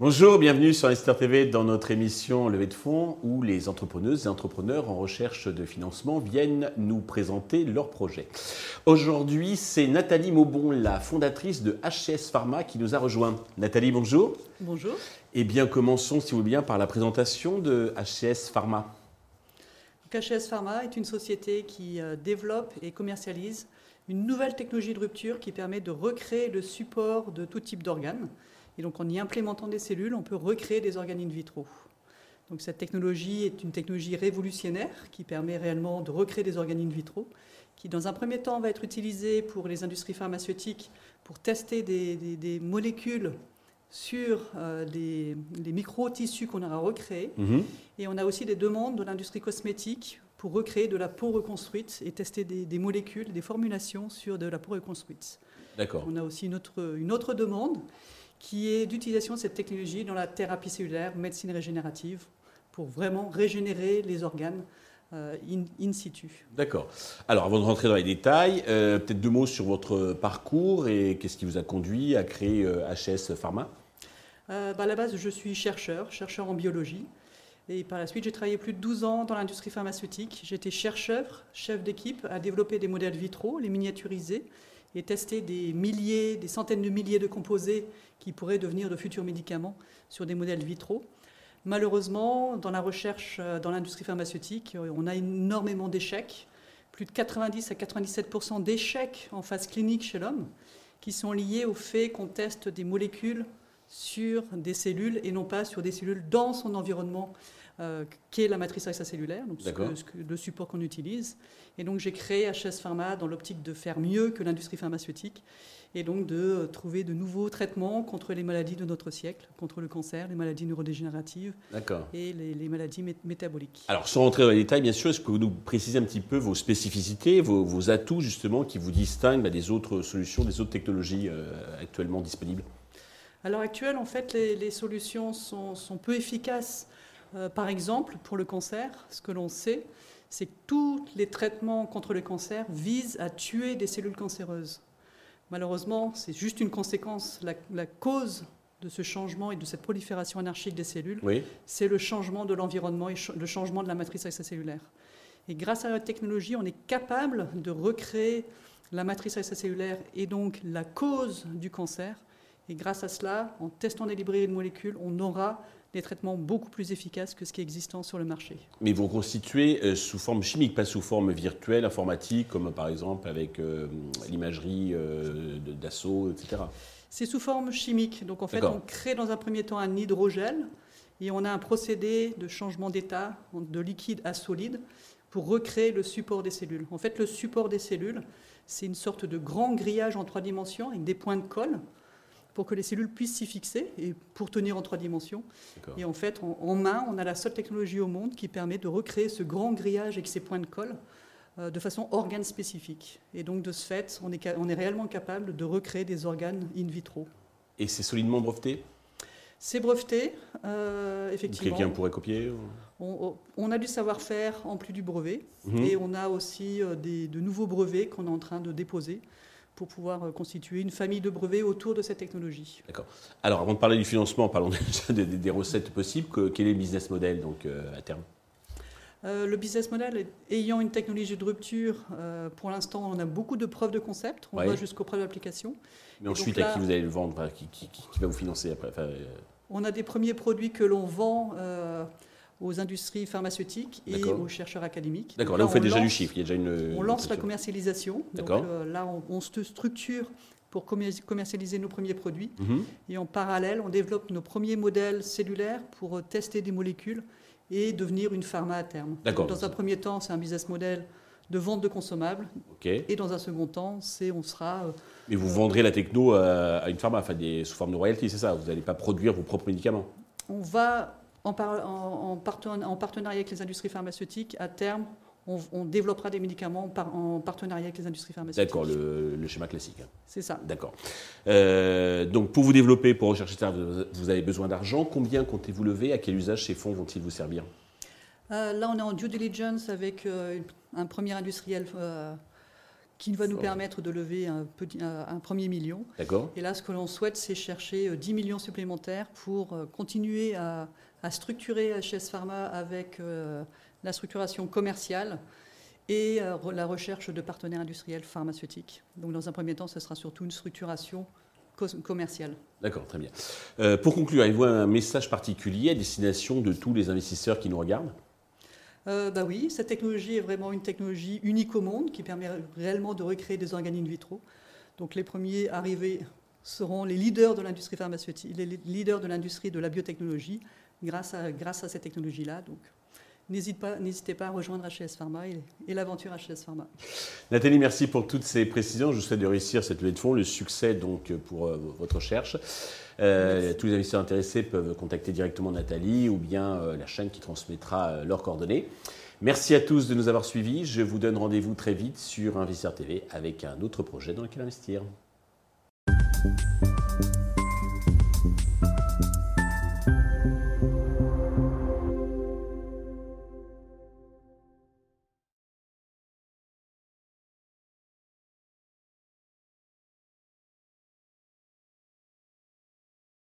Bonjour, bienvenue sur Investor TV dans notre émission Levée de fonds où les entrepreneuses et entrepreneurs en recherche de financement viennent nous présenter leurs projets. Aujourd'hui, c'est Nathalie Maubon, la fondatrice de HCS Pharma, qui nous a rejoint. Nathalie, bonjour. Bonjour. Eh bien, commençons, si vous voulez bien, par la présentation de HCS Pharma. HCS Pharma est une société qui euh, développe et commercialise une nouvelle technologie de rupture qui permet de recréer le support de tout type d'organes et donc en y implémentant des cellules, on peut recréer des organes in vitro. Donc cette technologie est une technologie révolutionnaire qui permet réellement de recréer des organes in vitro, qui dans un premier temps va être utilisée pour les industries pharmaceutiques pour tester des, molécules sur euh, les, micro-tissus qu'on aura recréés. Mhm. Et on a aussi des demandes de l'industrie cosmétique pour recréer de la peau reconstruite et tester des, molécules, des formulations sur de la peau reconstruite. D'accord. On a aussi une autre, une autre demande qui est d'utilisation de cette technologie dans la thérapie cellulaire, médecine régénérative, pour vraiment régénérer les organes euh, in, situ. D'accord. Alors, avant de rentrer dans les détails, euh, peut-être deux mots sur votre parcours et qu'est-ce qui vous a conduit à créer HS euh, Pharma? Bah, À la base, je suis chercheur, chercheur en biologie. Et par la suite, j'ai travaillé plus de 12 ans dans l'industrie pharmaceutique. J'étais chercheur, chef d'équipe à développer des modèles vitraux, les miniaturiser et tester des milliers, des centaines de milliers de composés qui pourraient devenir de futurs médicaments sur des modèles vitraux. Malheureusement, dans la recherche euh, dans l'industrie pharmaceutique, euh, on a énormément d'échecs, plus de 90 à 97% d'échecs en phase clinique chez l'homme, qui sont liés au fait qu'on teste des molécules sur des cellules et non pas sur des cellules dans son environnement euh, qui est la matrice extracellulaire, donc le support qu'on utilise. Et donc j'ai créé HS Pharma dans l'optique de faire mieux que l'industrie pharmaceutique et donc de euh, trouver de nouveaux traitements contre les maladies de notre siècle, contre le cancer, les maladies neurodégénératives et les, maladies métaboliques. Alors sans rentrer dans les détails, bien sûr, est-ce que vous nous précisez un petit peu vos spécificités, vos, atouts justement qui vous distinguent bah, des autres solutions, des autres technologies euh, actuellement disponibles? À l'heure actuelle, en fait, les, solutions sont, sont peu efficaces euh, par exemple, pour le cancer, ce que l'on sait, c'est que tous les traitements contre le cancer visent à tuer des cellules cancéreuses. Malheureusement, c'est juste une conséquence. La, cause de ce changement et de cette prolifération anarchique des cellules, c'est le changement de l'environnement et le changement de la matrice extracellulaire. Et grâce à la technologie, on est capable de recréer la matrice extracellulaire et donc la cause du cancer. Et grâce à cela, en testant des librairies de molécules, on aura des traitements beaucoup plus efficaces que ce qui est existant sur le marché. Mais vous constituez euh, sous forme chimique, pas sous forme virtuelle, informatique, comme par exemple avec euh, l'imagerie euh, d'assaut, etc. C'est sous forme chimique. Donc en fait, on crée dans un premier temps un hydrogel et on a un procédé de changement d'état de liquide à solide pour recréer le support des cellules. En fait, le support des cellules, c'est une sorte de grand grillage en trois dimensions avec des points de colle pour que les cellules puissent s'y fixer et pour tenir en trois dimensions. Et en fait, en, main, on a la seule technologie au monde qui permet de recréer ce grand grillage avec ses points de colle euh, de façon organe spécifique. Et donc, de ce fait, on est, on est réellement capable de recréer des organes in vitro. Et c'est solidement breveté? C'est breveté, euh, effectivement. Quelqu'un pourrait copier on, a du savoir-faire en plus du brevet. Mhm. Et on a aussi euh, des, de nouveaux brevets qu'on est en train de déposer pour pouvoir euh, constituer une famille de brevets autour de cette technologie. D'accord. Alors, avant de parler du financement, parlons déjà des, recettes possibles. quel est le business model donc, euh, à terme? Euh, le business model, ayant une technologie de rupture, pour l'instant, on a beaucoup de preuves de concept. On va jusqu'aux preuves d'application. Mais ensuite, à qui vous allez le vendre? Qui, qui, va vous financer après? On a des premiers produits que l'on vend aux industries pharmaceutiques et aux chercheurs académiques. D'accord, là, vous faites déjà du chiffre, il y a déjà une... On lance la commercialisation. D'accord. Euh, là, on, se structure pour commercialiser nos premiers produits. Mhm. Et en parallèle, on développe nos premiers modèles cellulaires pour euh, tester des molécules et devenir une pharma à terme. D'accord. Dans un premier temps, c'est un business model de vente de consommables. Et dans un second temps, c'est on sera. Euh, Mais vous vendrez la techno à, une pharma, enfin des, sous forme de royalties, c'est ça? Vous n'allez pas produire vos propres médicaments? On va en, partenariat avec les industries pharmaceutiques, à terme, on, développera des médicaments en partenariat avec les industries pharmaceutiques. D'accord, le, schéma classique. Hein. C'est ça. D'accord. Euh, donc, pour vous développer, pour rechercher ça, vous avez besoin d'argent. Combien comptez-vous lever? À quel usage ces fonds vont-ils vous servir? Là, on est en due diligence avec un premier industriel qui va nous permettre de lever un, un premier million. D'accord. Et là, ce que l'on souhaite, c'est chercher 10 millions supplémentaires pour continuer à, structurer HS Pharma avec la structuration commerciale et euh, la recherche de partenaires industriels pharmaceutiques. Donc dans un premier temps, ce sera surtout une structuration commerciale. D'accord, très bien. Euh, pour conclure, avez-vous un message particulier à destination de tous les investisseurs qui nous regardent? Euh, bah oui, cette technologie est vraiment une technologie unique au monde qui permet réellement de recréer des organes in vitro. Donc les premiers arrivés seront les leaders de l'industrie pharmaceutique, les leaders de l'industrie de la biotechnologie grâce à, grâce à cette technologie-là. Donc n'hésitez pas, à rejoindre HS Pharma et, l'aventure HS Pharma. Nathalie, merci pour toutes ces précisions. Je vous souhaite de réussir cette levée de fonds, le succès donc pour euh, votre recherche. Euh, tous les investisseurs intéressés peuvent contacter directement Nathalie ou bien euh, la chaîne qui transmettra leurs coordonnées. Merci à tous de nous avoir suivis. Je vous donne rendez-vous très vite sur Investisseur TV avec un autre projet dans lequel investir.